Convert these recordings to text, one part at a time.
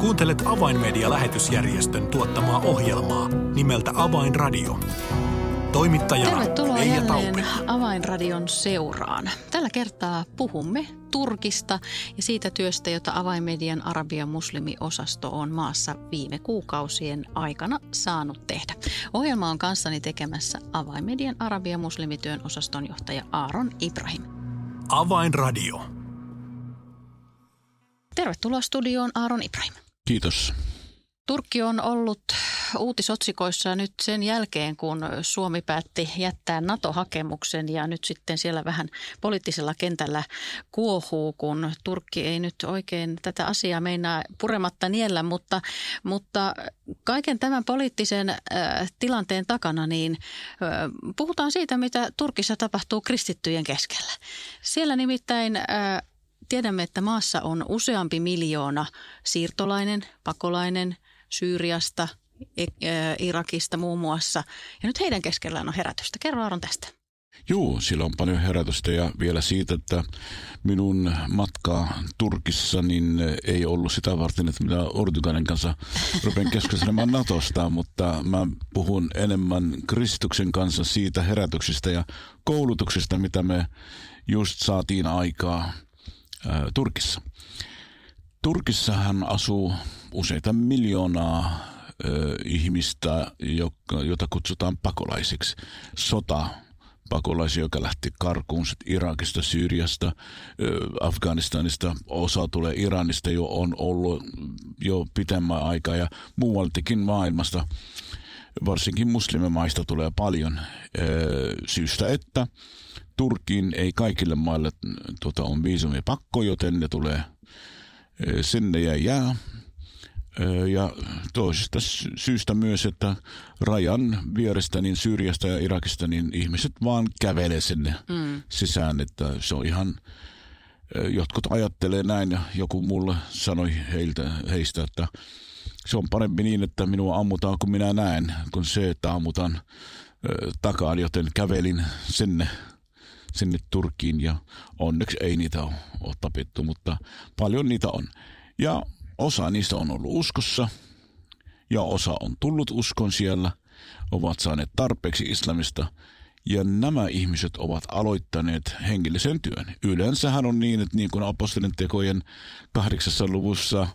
Kuuntelet Avainmedia-lähetysjärjestön tuottamaa ohjelmaa nimeltä Avainradio. Toimittajana Tervetuloa Leija jälleen Taupila. Avainradion seuraan. Tällä kertaa puhumme Turkista ja siitä työstä, jota Avainmedian Arabian muslimiosasto on maassa viime kuukausien aikana saanut tehdä. Ohjelma on kanssani tekemässä Avainmedian Arabian muslimityön osaston johtaja Aaron Ibrahim. Avainradio. Tervetuloa studioon Aaron Ibrahim. Kiitos. Turkki on ollut uutisotsikoissa nyt sen jälkeen, kun Suomi päätti jättää NATO-hakemuksen ja nyt sitten siellä vähän poliittisella kentällä kuohuu, kun Turkki ei nyt oikein tätä asiaa meinaa purematta niellä, mutta, mutta kaiken tämän poliittisen äh, tilanteen takana niin äh, puhutaan siitä, mitä Turkissa tapahtuu kristittyjen keskellä. Siellä nimittäin äh, tiedämme, että maassa on useampi miljoona siirtolainen, pakolainen – Syyriasta, Irakista muun muassa. Ja nyt heidän keskellään on herätystä. Kerro Aaron tästä. Joo, sillä on paljon herätystä ja vielä siitä, että minun matka Turkissa niin ei ollut sitä varten, että minä Orduganen kanssa rupean keskustelemaan Natosta, mutta mä puhun enemmän Kristuksen kanssa siitä herätyksestä ja koulutuksesta, mitä me just saatiin aikaa Turkissa. Turkissahan asuu useita miljoonaa ö, ihmistä, joka, jota kutsutaan pakolaisiksi. Sota pakolaisia, joka lähti karkuun Irakista, Syyriasta, Afganistanista, osa tulee Iranista jo on ollut jo pitemmän aikaa ja muualtakin maailmasta, varsinkin muslimimaista tulee paljon syystä, että Turkiin ei kaikille maille tuota, on viisumi pakko, joten ne tulee sinne ja jää. Ja toisesta syystä myös, että rajan vierestä niin Syyriasta ja Irakista niin ihmiset vaan kävelee sinne mm. sisään, että se on ihan, jotkut ajattelee näin ja joku mulle sanoi heiltä, heistä, että se on parempi niin, että minua ammutaan kuin minä näen, kuin se, että ammutaan takaan, joten kävelin sinne sinne Turkkiin ja onneksi ei niitä ole, tapettu, mutta paljon niitä on. Ja osa niistä on ollut uskossa ja osa on tullut uskon siellä, ovat saaneet tarpeeksi islamista ja nämä ihmiset ovat aloittaneet hengellisen työn. Yleensähän on niin, että niin kuin apostolien tekojen kahdeksassa luvussa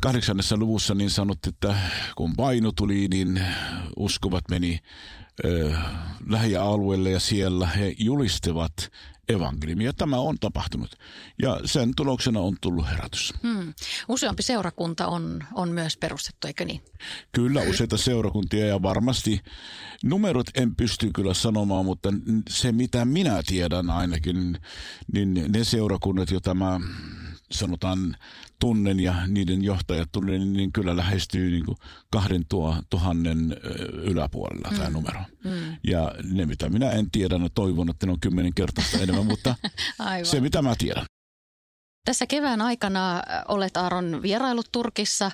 kahdeksannessa luvussa niin sanottu, että kun paino tuli, niin uskovat meni lähialueelle ja siellä he julistivat evankeliumia. Tämä on tapahtunut ja sen tuloksena on tullut herätys. Hmm. Useampi seurakunta on, on myös perustettu, eikö niin? Kyllä, useita seurakuntia ja varmasti numerot en pysty kyllä sanomaan, mutta se mitä minä tiedän ainakin, niin ne seurakunnat, joita mä sanotaan tunnen ja niiden johtajat tunnen, niin kyllä lähestyy niin kuin kahden tuo, tuhannen yläpuolella mm. tämä numero. Mm. Ja ne, mitä minä en tiedä, no toivon, että ne on kymmenen kertaa enemmän, mutta se, mitä mä tiedän. Tässä kevään aikana olet Aaron vierailut Turkissa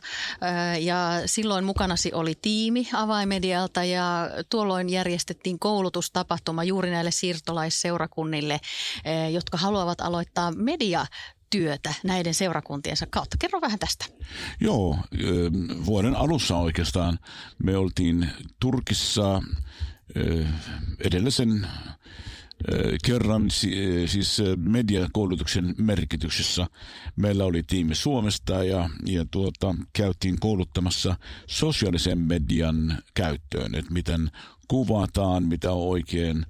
ja silloin mukanasi oli tiimi avaimedialta ja tuolloin järjestettiin koulutustapahtuma juuri näille siirtolaisseurakunnille, jotka haluavat aloittaa media työtä näiden seurakuntiensa kautta. Kerro vähän tästä. Joo, vuoden alussa oikeastaan me oltiin Turkissa edellisen kerran siis mediakoulutuksen merkityksessä. Meillä oli tiimi Suomesta ja, ja tuota, käytiin kouluttamassa sosiaalisen median käyttöön, että miten kuvataan, mitä on oikein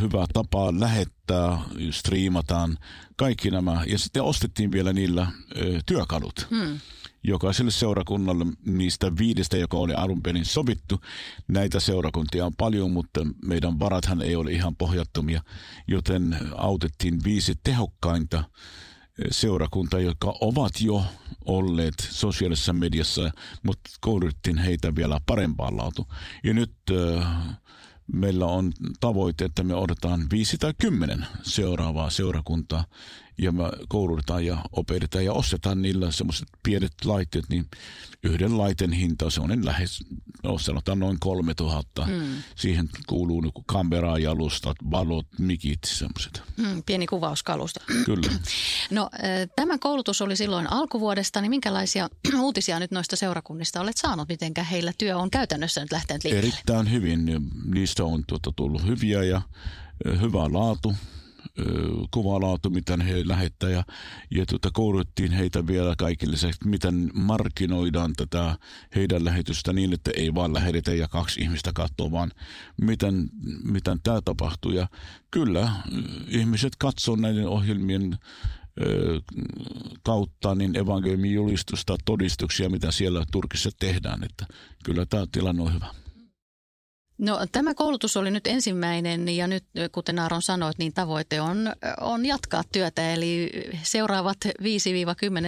hyvä tapa lähettää, striimataan, kaikki nämä. Ja sitten ostettiin vielä niillä työkalut. Hmm. Jokaiselle seurakunnalle niistä viidestä, joka oli alun perin sovittu. Näitä seurakuntia on paljon, mutta meidän varathan ei ole ihan pohjattomia, joten autettiin viisi tehokkainta seurakuntaa, jotka ovat jo olleet sosiaalisessa mediassa, mutta koulutettiin heitä vielä parempaan laatu. Ja nyt äh, meillä on tavoite, että me odotetaan viisi tai kymmenen seuraavaa seurakuntaa ja me koulutetaan ja opetetaan ja ostetaan niillä semmoiset pienet laitteet, niin yhden laiten hinta se on lähes, no sanotaan noin 3000. Mm. Siihen kuuluu niin kamera, jalustat, valot, mikit, semmoiset. Mm, pieni kuvauskalusta. Kyllä. No tämä koulutus oli silloin alkuvuodesta, niin minkälaisia uutisia nyt noista seurakunnista olet saanut? Mitenkä heillä työ on käytännössä nyt lähtenyt liikkeelle? Erittäin hyvin. Niistä on tuota, tullut hyviä ja hyvä laatu kuvalaatu, mitä he lähettää ja, ja tuota, kouluttiin heitä vielä kaikille se, miten markkinoidaan tätä heidän lähetystä niin, että ei vaan lähetetä ja kaksi ihmistä katsoo, vaan miten, miten tämä tapahtuu. Ja kyllä, ihmiset katsoo näiden ohjelmien kautta niin evankeliumin julistusta, todistuksia, mitä siellä Turkissa tehdään. Että kyllä tämä tilanne on hyvä. No tämä koulutus oli nyt ensimmäinen ja nyt kuten Aaron sanoit, niin tavoite on, on jatkaa työtä. Eli seuraavat 5-10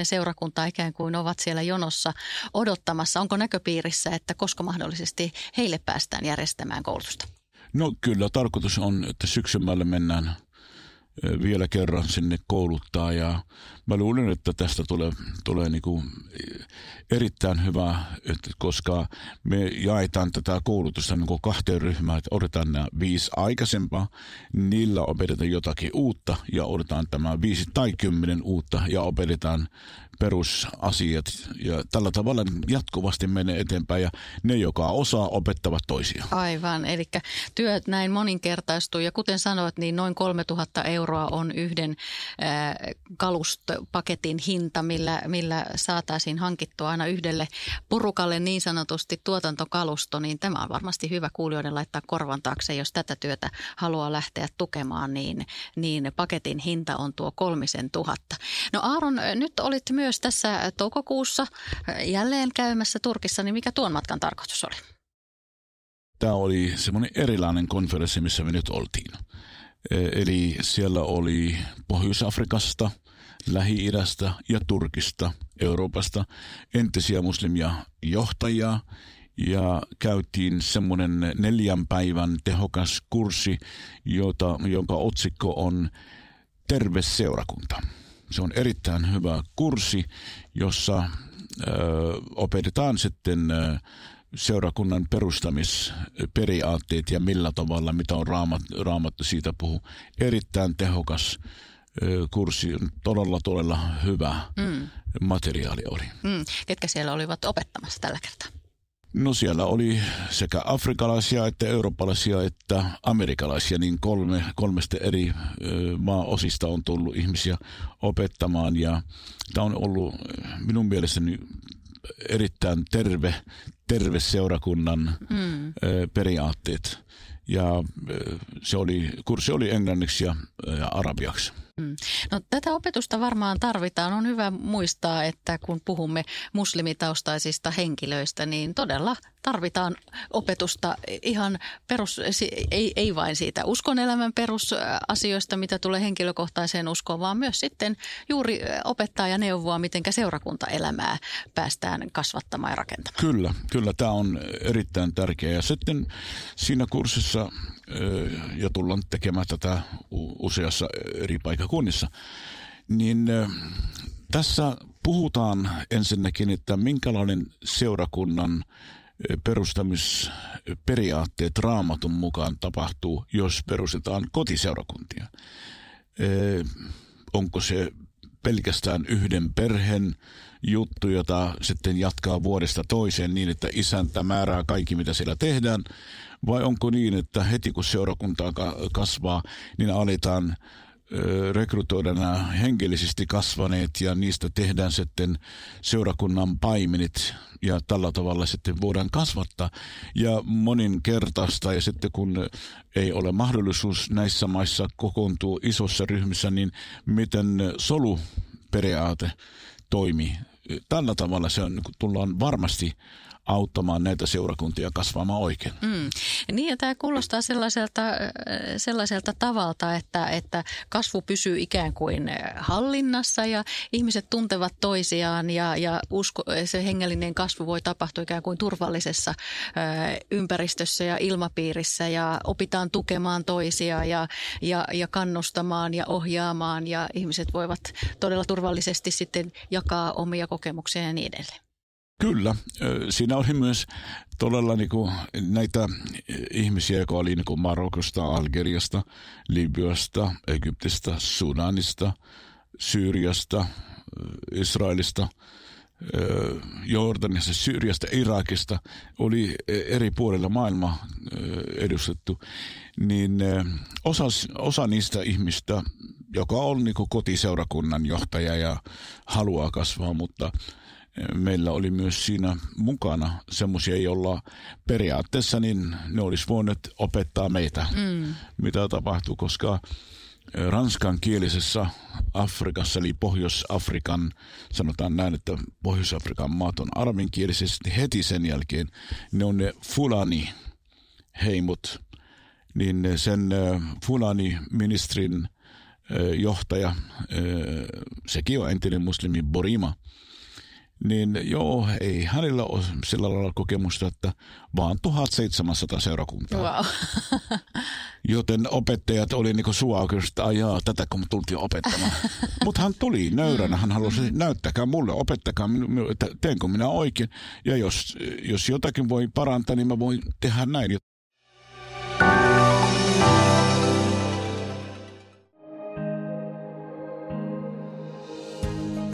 seurakuntaa ikään kuin ovat siellä jonossa odottamassa. Onko näköpiirissä, että koska mahdollisesti heille päästään järjestämään koulutusta? No kyllä tarkoitus on, että syksymälle mennään vielä kerran sinne kouluttaa. Ja mä luulen, että tästä tulee, tulee niin kuin erittäin hyvä, että koska me jaetaan tätä koulutusta niin kuin kahteen ryhmään, että odotetaan nämä viisi aikaisempaa, niillä opetetaan jotakin uutta ja odotetaan tämä viisi tai kymmenen uutta ja opetetaan perusasiat. Ja tällä tavalla jatkuvasti menee eteenpäin ja ne, joka osaa, opettavat toisia. Aivan, eli työt näin moninkertaistuu. Ja kuten sanoit, niin noin 3000 euroa on yhden äh, kalustopaketin hinta, millä, millä saataisiin hankittua aina yhdelle porukalle niin sanotusti tuotantokalusto, niin tämä on varmasti hyvä kuulijoiden laittaa korvan taakse, jos tätä työtä haluaa lähteä tukemaan, niin, niin paketin hinta on tuo kolmisen tuhatta. No Aaron, nyt olit myös myös tässä toukokuussa jälleen käymässä Turkissa, niin mikä tuon matkan tarkoitus oli? Tämä oli semmoinen erilainen konferenssi, missä me nyt oltiin. E, eli siellä oli Pohjois-Afrikasta, Lähi-idästä ja Turkista, Euroopasta entisiä muslimia johtajia ja käytiin semmoinen neljän päivän tehokas kurssi, jota, jonka otsikko on Terve seurakunta. Se on erittäin hyvä kurssi, jossa ö, opetetaan sitten ö, seurakunnan perustamisperiaatteet ja millä tavalla, mitä on raamat, raamattu siitä puhuu. Erittäin tehokas ö, kurssi, todella todella hyvä mm. materiaali oli. Mm. Ketkä siellä olivat opettamassa tällä kertaa? No siellä oli sekä afrikalaisia että eurooppalaisia että amerikalaisia, niin kolme, kolmesta eri maaosista on tullut ihmisiä opettamaan ja tämä on ollut minun mielestäni erittäin terve, terve seurakunnan mm. periaatteet. Ja se oli, kurssi oli englanniksi ja, ja arabiaksi. Mm. No, tätä opetusta varmaan tarvitaan. On hyvä muistaa, että kun puhumme muslimitaustaisista henkilöistä, niin todella tarvitaan opetusta ihan perus, ei, ei vain siitä uskonelämän perusasioista, mitä tulee henkilökohtaiseen uskoon, vaan myös sitten juuri opettaa ja neuvoa, miten seurakuntaelämää päästään kasvattamaan ja rakentamaan. Kyllä, kyllä tämä on erittäin tärkeää. Ja sitten siinä kurssissa, ja tullaan tekemään tätä useassa eri paikakunnissa, niin tässä puhutaan ensinnäkin, että minkälainen seurakunnan perustamisperiaatteet raamatun mukaan tapahtuu, jos perustetaan kotiseurakuntia. Onko se pelkästään yhden perheen juttu, jota sitten jatkaa vuodesta toiseen niin, että isäntä määrää kaikki, mitä siellä tehdään, vai onko niin, että heti kun seurakuntaa kasvaa, niin aletaan rekrytoida nämä henkilöisesti kasvaneet ja niistä tehdään sitten seurakunnan paimenit ja tällä tavalla sitten voidaan kasvattaa ja moninkertaista ja sitten kun ei ole mahdollisuus näissä maissa kokoontua isossa ryhmissä, niin miten soluperiaate toimii. Tällä tavalla se on, tullaan varmasti auttamaan näitä seurakuntia kasvamaan oikein. Mm. Niin ja tämä kuulostaa sellaiselta, sellaiselta tavalta, että, että kasvu pysyy ikään kuin hallinnassa ja ihmiset tuntevat toisiaan ja, ja usko, se hengellinen kasvu voi tapahtua ikään kuin turvallisessa ympäristössä ja ilmapiirissä ja opitaan tukemaan toisia ja, ja, ja kannustamaan ja ohjaamaan ja ihmiset voivat todella turvallisesti sitten jakaa omia kokemuksia ja niin edelleen. Kyllä. Siinä oli myös todella niin kuin näitä ihmisiä, jotka oli niin kuin Marokosta, Algeriasta, Libyasta, Egyptistä, Sudanista, Syyriasta, Israelista, Jordanista, Syyriasta, Irakista, oli eri puolilla maailmaa edustettu, niin osa, osa niistä ihmistä, joka on niin kotiseurakunnan johtaja ja haluaa kasvaa, mutta meillä oli myös siinä mukana semmoisia, joilla periaatteessa niin ne olisi voineet opettaa meitä, mm. mitä tapahtuu, koska ranskankielisessä Afrikassa, eli Pohjois-Afrikan, sanotaan näin, että Pohjois-Afrikan maat on arabinkielisesti heti sen jälkeen, ne on ne Fulani heimot, niin sen Fulani-ministrin johtaja, sekin on entinen muslimi Borima – niin joo, ei hänellä ole sillä lailla kokemusta, että vaan 1700 seurakuntaa. Wow. Joten opettajat oli niin että ajaa, tätä kun tultiin opettamaan. Mutta hän tuli nöyränä, hän halusi, näyttäkää mulle, opettakaa, että teenkö minä oikein. Ja jos, jos jotakin voi parantaa, niin mä voin tehdä näin.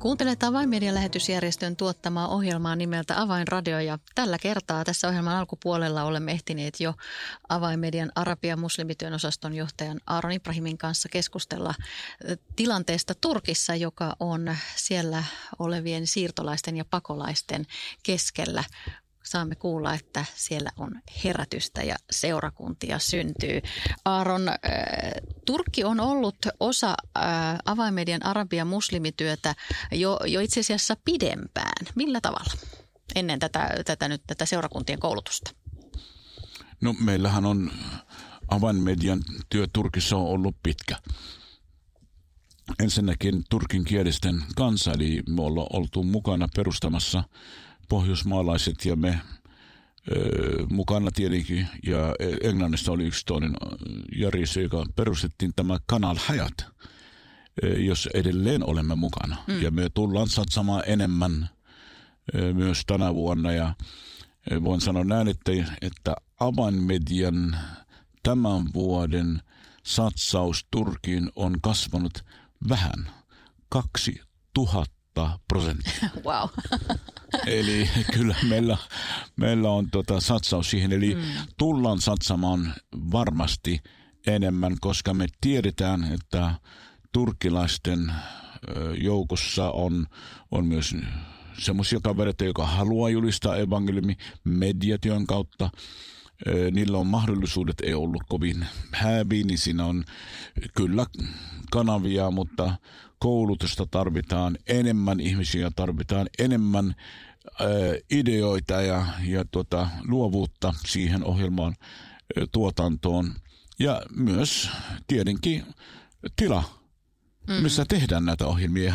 Kuuntelet Avainmedian lähetysjärjestön tuottamaa ohjelmaa nimeltä Avainradio ja tällä kertaa tässä ohjelman alkupuolella olemme ehtineet jo Avainmedian Arabia muslimityön osaston johtajan Aaron Ibrahimin kanssa keskustella tilanteesta Turkissa, joka on siellä olevien siirtolaisten ja pakolaisten keskellä saamme kuulla, että siellä on herätystä ja seurakuntia syntyy. Aaron, äh, Turkki on ollut osa äh, avaimedian arabia muslimityötä jo, jo itse asiassa pidempään. Millä tavalla ennen tätä, tätä, nyt, tätä seurakuntien koulutusta? No meillähän on avainmedian työ Turkissa on ollut pitkä. Ensinnäkin turkinkielisten kanssa, eli me ollaan oltu mukana perustamassa – pohjoismaalaiset ja me ö, mukana tietenkin. Ja e, Englannista oli yksi toinen järjestö, joka perustettiin tämä Kanal Hajat, jos edelleen olemme mukana. Mm. Ja me tullaan satsamaan enemmän ö, myös tänä vuonna. Ja voin sanoa näin, että, että avainmedian tämän vuoden satsaus Turkiin on kasvanut vähän. 2000 ottaa prosenttia. Wow. Eli kyllä meillä, meillä on tota satsaus siihen. Eli mm. tullaan satsamaan varmasti enemmän, koska me tiedetään, että turkilaisten joukossa on, on myös semmoisia kavereita, joka haluaa julistaa evankeliumi mediatyön kautta. Niillä on mahdollisuudet, ei ollut kovin hääviin, niin siinä on kyllä kanavia, mutta koulutusta tarvitaan, enemmän ihmisiä tarvitaan, enemmän äh, ideoita ja, ja tota, luovuutta siihen ohjelmaan äh, tuotantoon. Ja myös tietenkin tila, mm-hmm. missä tehdään näitä ohjelmia.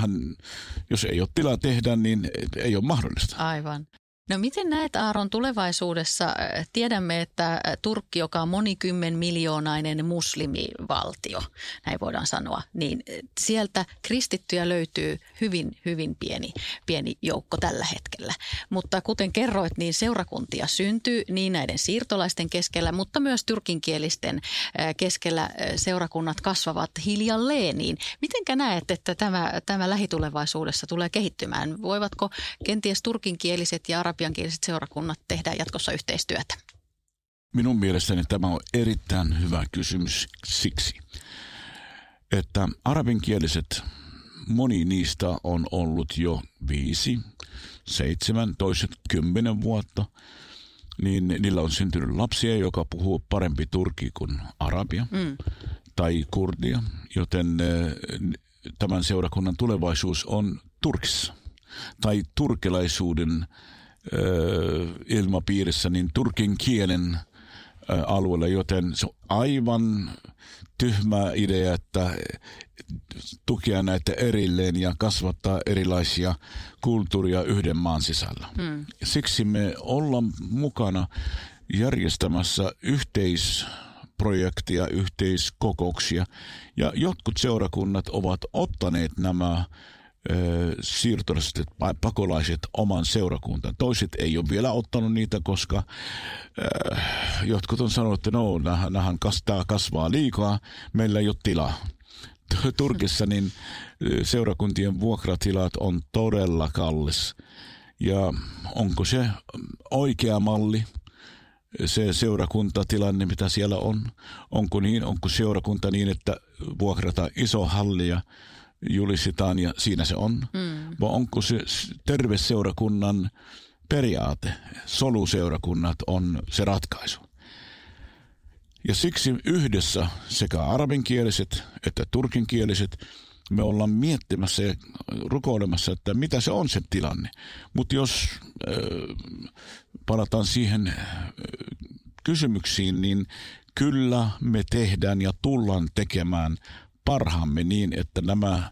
Jos ei ole tilaa tehdä, niin ei ole mahdollista. Aivan. No miten näet Aaron tulevaisuudessa? Tiedämme, että Turkki, joka on monikymmen miljoonainen muslimivaltio, näin voidaan sanoa, niin sieltä kristittyjä löytyy hyvin, hyvin pieni, pieni joukko tällä hetkellä. Mutta kuten kerroit, niin seurakuntia syntyy niin näiden siirtolaisten keskellä, mutta myös turkinkielisten keskellä seurakunnat kasvavat hiljalleen. Niin mitenkä näet, että tämä, tämä lähitulevaisuudessa tulee kehittymään? Voivatko kenties turkinkieliset ja arabi arabiankieliset seurakunnat tehdään jatkossa yhteistyötä? Minun mielestäni tämä on erittäin hyvä kysymys siksi, että arabinkieliset, moni niistä on ollut jo viisi, seitsemän, toiset kymmenen vuotta, niin niillä on syntynyt lapsia, joka puhuu parempi turki kuin arabia mm. tai kurdia, joten eh, tämän seurakunnan tulevaisuus on Turkissa tai turkilaisuuden ilmapiirissä niin turkin kielen alueella, joten se on aivan tyhmä idea, että tukea näitä erilleen ja kasvattaa erilaisia kulttuuria yhden maan sisällä. Hmm. Siksi me ollaan mukana järjestämässä yhteisprojektia, yhteiskokouksia ja jotkut seurakunnat ovat ottaneet nämä siirtolaiset pakolaiset oman seurakuntaan. Toiset ei ole vielä ottanut niitä, koska jotkut on sanonut, että no, nähän kastaa kasvaa liikaa, meillä ei ole tilaa. Turkissa niin seurakuntien vuokratilat on todella kallis. Ja onko se oikea malli, se seurakuntatilanne, mitä siellä on? Onko niin, onko seurakunta niin, että vuokrataan iso halli ja julistetaan ja siinä se on. Mm. Vai onko se terveseurakunnan periaate, soluseurakunnat on se ratkaisu. Ja siksi yhdessä sekä arabinkieliset että turkinkieliset me ollaan miettimässä ja rukoilemassa, että mitä se on se tilanne. Mutta jos äh, palataan siihen äh, kysymyksiin, niin kyllä me tehdään ja tullaan tekemään parhaamme niin, että nämä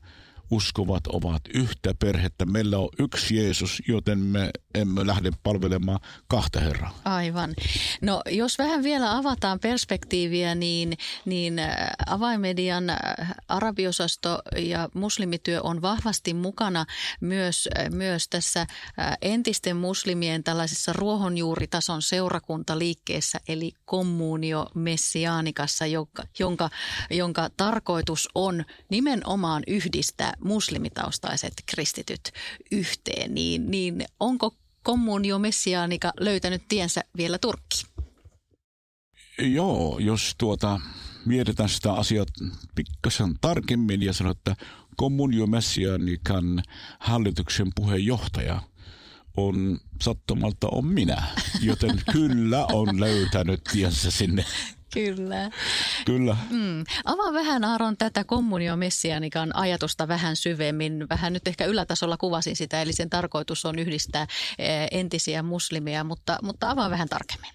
uskovat ovat yhtä perhettä. Meillä on yksi Jeesus, joten me emme lähde palvelemaan kahta Herraa. Aivan. No jos vähän vielä avataan perspektiiviä, niin, niin äh, avaimedian äh, arabiosasto ja muslimityö on vahvasti mukana myös, äh, myös tässä entisten muslimien tällaisessa ruohonjuuritason seurakuntaliikkeessä, eli kommunio messiaanikassa, jonka, jonka, jonka tarkoitus on nimenomaan yhdistää muslimitaustaiset kristityt yhteen, niin, niin onko kommunio messiaanika löytänyt tiensä vielä Turkkiin? Joo, jos tuota, mietitään sitä asiaa pikkasen tarkemmin ja sanoo, että kommunio messiaanikan hallituksen puheenjohtaja on sattumalta on minä, joten kyllä on löytänyt tiensä sinne Kyllä. Kyllä. Mm. Avaa vähän Aaron tätä kommuniomessianikan ajatusta vähän syvemmin. Vähän nyt ehkä ylätasolla kuvasin sitä, eli sen tarkoitus on yhdistää eh, entisiä muslimeja, mutta, mutta avaa vähän tarkemmin.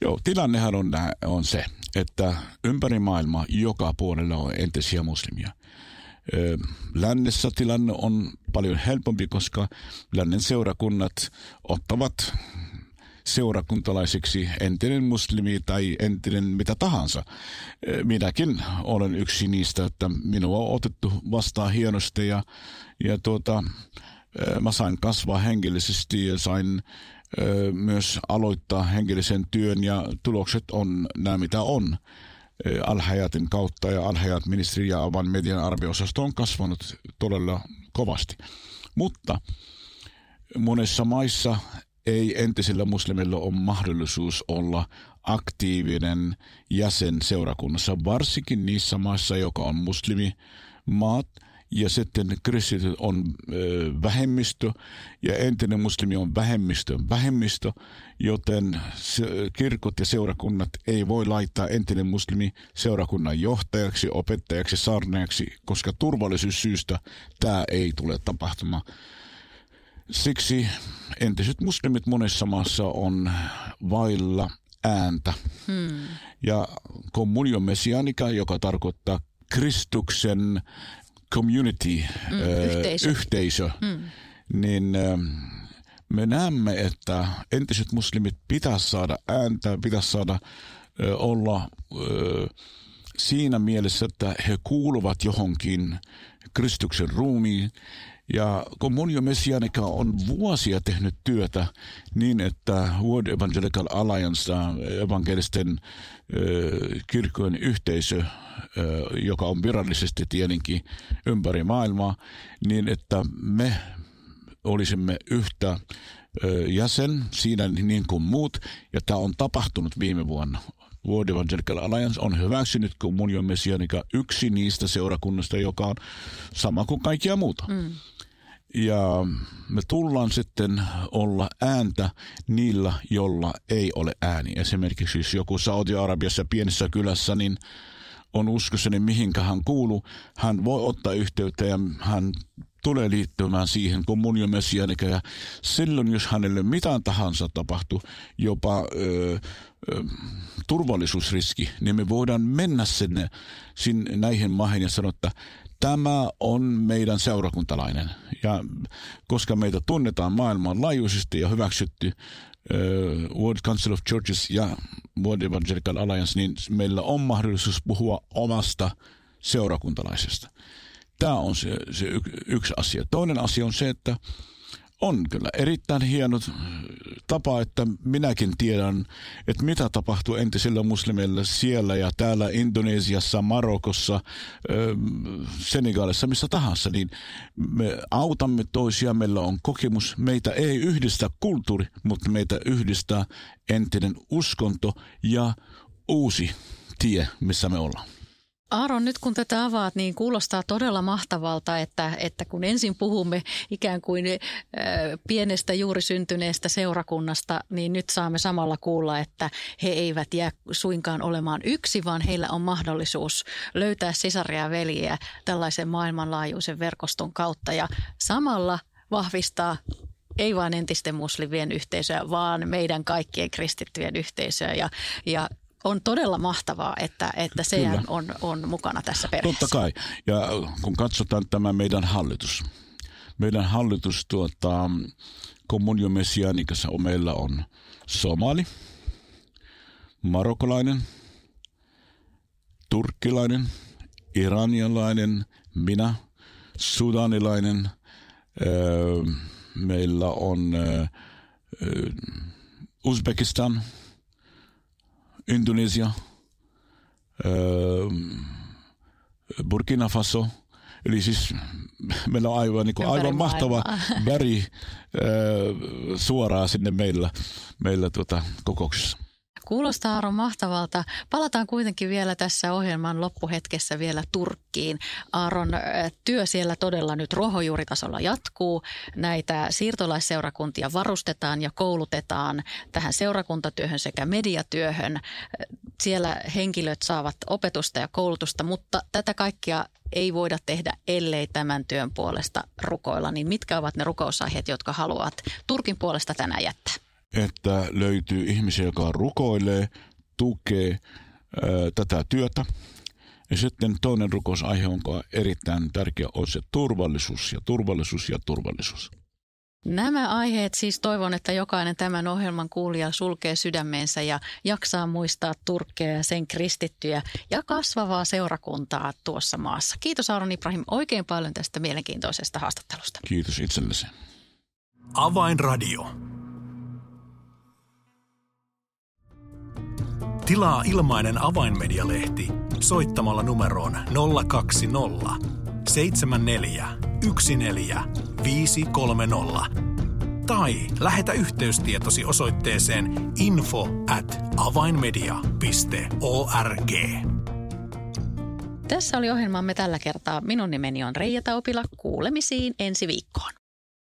Joo, tilannehan on, on se, että ympäri maailmaa joka puolella on entisiä muslimia. Lännessä tilanne on paljon helpompi, koska lännen seurakunnat ottavat seurakuntalaisiksi entinen muslimi tai entinen mitä tahansa. Minäkin olen yksi niistä, että minua on otettu vastaan hienosti ja, ja tuota, mä sain kasvaa henkilöisesti ja sain myös aloittaa henkilöisen työn ja tulokset on nämä mitä on. Alhajatin kautta ja Alhajat ministeri ja Avan median arviosasto on kasvanut todella kovasti. Mutta monessa maissa ei entisillä muslimilla ole mahdollisuus olla aktiivinen jäsen seurakunnassa, varsinkin niissä maissa, joka on muslimimaat, ja sitten kristityt on vähemmistö, ja entinen muslimi on vähemmistö vähemmistö, joten kirkot ja seurakunnat ei voi laittaa entinen muslimi seurakunnan johtajaksi, opettajaksi, saarneaksi, koska turvallisuussyystä tämä ei tule tapahtumaan. Siksi entiset muslimit monessa maassa on vailla ääntä. Hmm. Ja communio messianica, joka tarkoittaa Kristuksen community, mm, yhteisö, yhteisö hmm. niin me näemme, että entiset muslimit pitäisi saada ääntä, pitäisi saada ö, olla ö, siinä mielessä, että he kuuluvat johonkin Kristuksen ruumiin. Ja Communio Messianica on vuosia tehnyt työtä niin, että World Evangelical Alliance, evankelisten kirkkojen yhteisö, joka on virallisesti tietenkin ympäri maailmaa, niin että me olisimme yhtä jäsen siinä niin kuin muut, ja tämä on tapahtunut viime vuonna. World Evangelical Alliance on hyväksynyt Communion Messianica yksi niistä seurakunnista, joka on sama kuin kaikkia muuta. Mm. Ja me tullaan sitten olla ääntä niillä, jolla ei ole ääni. Esimerkiksi jos joku Saudi-Arabiassa pienessä kylässä, niin on uskossani mihinkä hän kuuluu, hän voi ottaa yhteyttä ja hän tulee liittymään siihen kommunion messianika ja silloin, jos hänelle mitään tahansa tapahtuu, jopa ö, ö, turvallisuusriski, niin me voidaan mennä sinne, sinne näihin maihin ja sanoa, että tämä on meidän seurakuntalainen. Ja koska meitä tunnetaan maailmanlaajuisesti ja hyväksytty World Council of Churches ja World Evangelical Alliance, niin meillä on mahdollisuus puhua omasta seurakuntalaisesta. Tämä on se, se yksi asia. Toinen asia on se, että on kyllä erittäin hieno tapa, että minäkin tiedän, että mitä tapahtuu entisillä muslimeilla siellä ja täällä Indonesiassa, Marokossa, Senegalissa, missä tahansa, niin me autamme toisia, meillä on kokemus, meitä ei yhdistä kulttuuri, mutta meitä yhdistää entinen uskonto ja uusi tie, missä me ollaan. Aaron, nyt kun tätä avaat, niin kuulostaa todella mahtavalta, että, että kun ensin puhumme ikään kuin äh, pienestä juuri syntyneestä seurakunnasta, niin nyt saamme samalla kuulla, että he eivät jää suinkaan olemaan yksi, vaan heillä on mahdollisuus löytää sisaria ja veljiä tällaisen maailmanlaajuisen verkoston kautta ja samalla vahvistaa ei vain entisten muslimien yhteisöä, vaan meidän kaikkien kristittyjen yhteisöä. Ja, ja on todella mahtavaa, että, että se on, on mukana tässä perheessä. Totta kai. Ja kun katsotaan tämä meidän hallitus. Meidän hallitus tuota, Communio Messianikassa meillä on somali, marokolainen, turkkilainen, iranialainen, minä, sudanilainen, öö, meillä on öö, Uzbekistan – Indonesia, Burkina Faso. Eli siis meillä on aivan, niin kuin, aivan mahtava väri suoraan sinne meillä, meillä tuota, kokouksessa. Kuulostaa Aaron mahtavalta. Palataan kuitenkin vielä tässä ohjelman loppuhetkessä vielä Turkkiin. Aaron työ siellä todella nyt ruohonjuuritasolla jatkuu. Näitä siirtolaisseurakuntia varustetaan ja koulutetaan tähän seurakuntatyöhön sekä mediatyöhön. Siellä henkilöt saavat opetusta ja koulutusta, mutta tätä kaikkia ei voida tehdä, ellei tämän työn puolesta rukoilla. Niin mitkä ovat ne rukousaiheet, jotka haluat Turkin puolesta tänään jättää? Että löytyy ihmisiä, joka rukoilee, tukee ää, tätä työtä. Ja sitten toinen rukousaihe, on erittäin tärkeä, on se turvallisuus ja turvallisuus ja turvallisuus. Nämä aiheet siis toivon, että jokainen tämän ohjelman kuulija sulkee sydämeensä ja jaksaa muistaa Turkkeja ja sen kristittyjä ja kasvavaa seurakuntaa tuossa maassa. Kiitos Aaron Ibrahim oikein paljon tästä mielenkiintoisesta haastattelusta. Kiitos itsellesi. Avainradio. Tilaa ilmainen avainmedialehti soittamalla numeroon 020 74 14 tai lähetä yhteystietosi osoitteeseen info at avainmedia.org. Tässä oli ohjelmamme tällä kertaa. Minun nimeni on Reija Taupila. Kuulemisiin ensi viikkoon.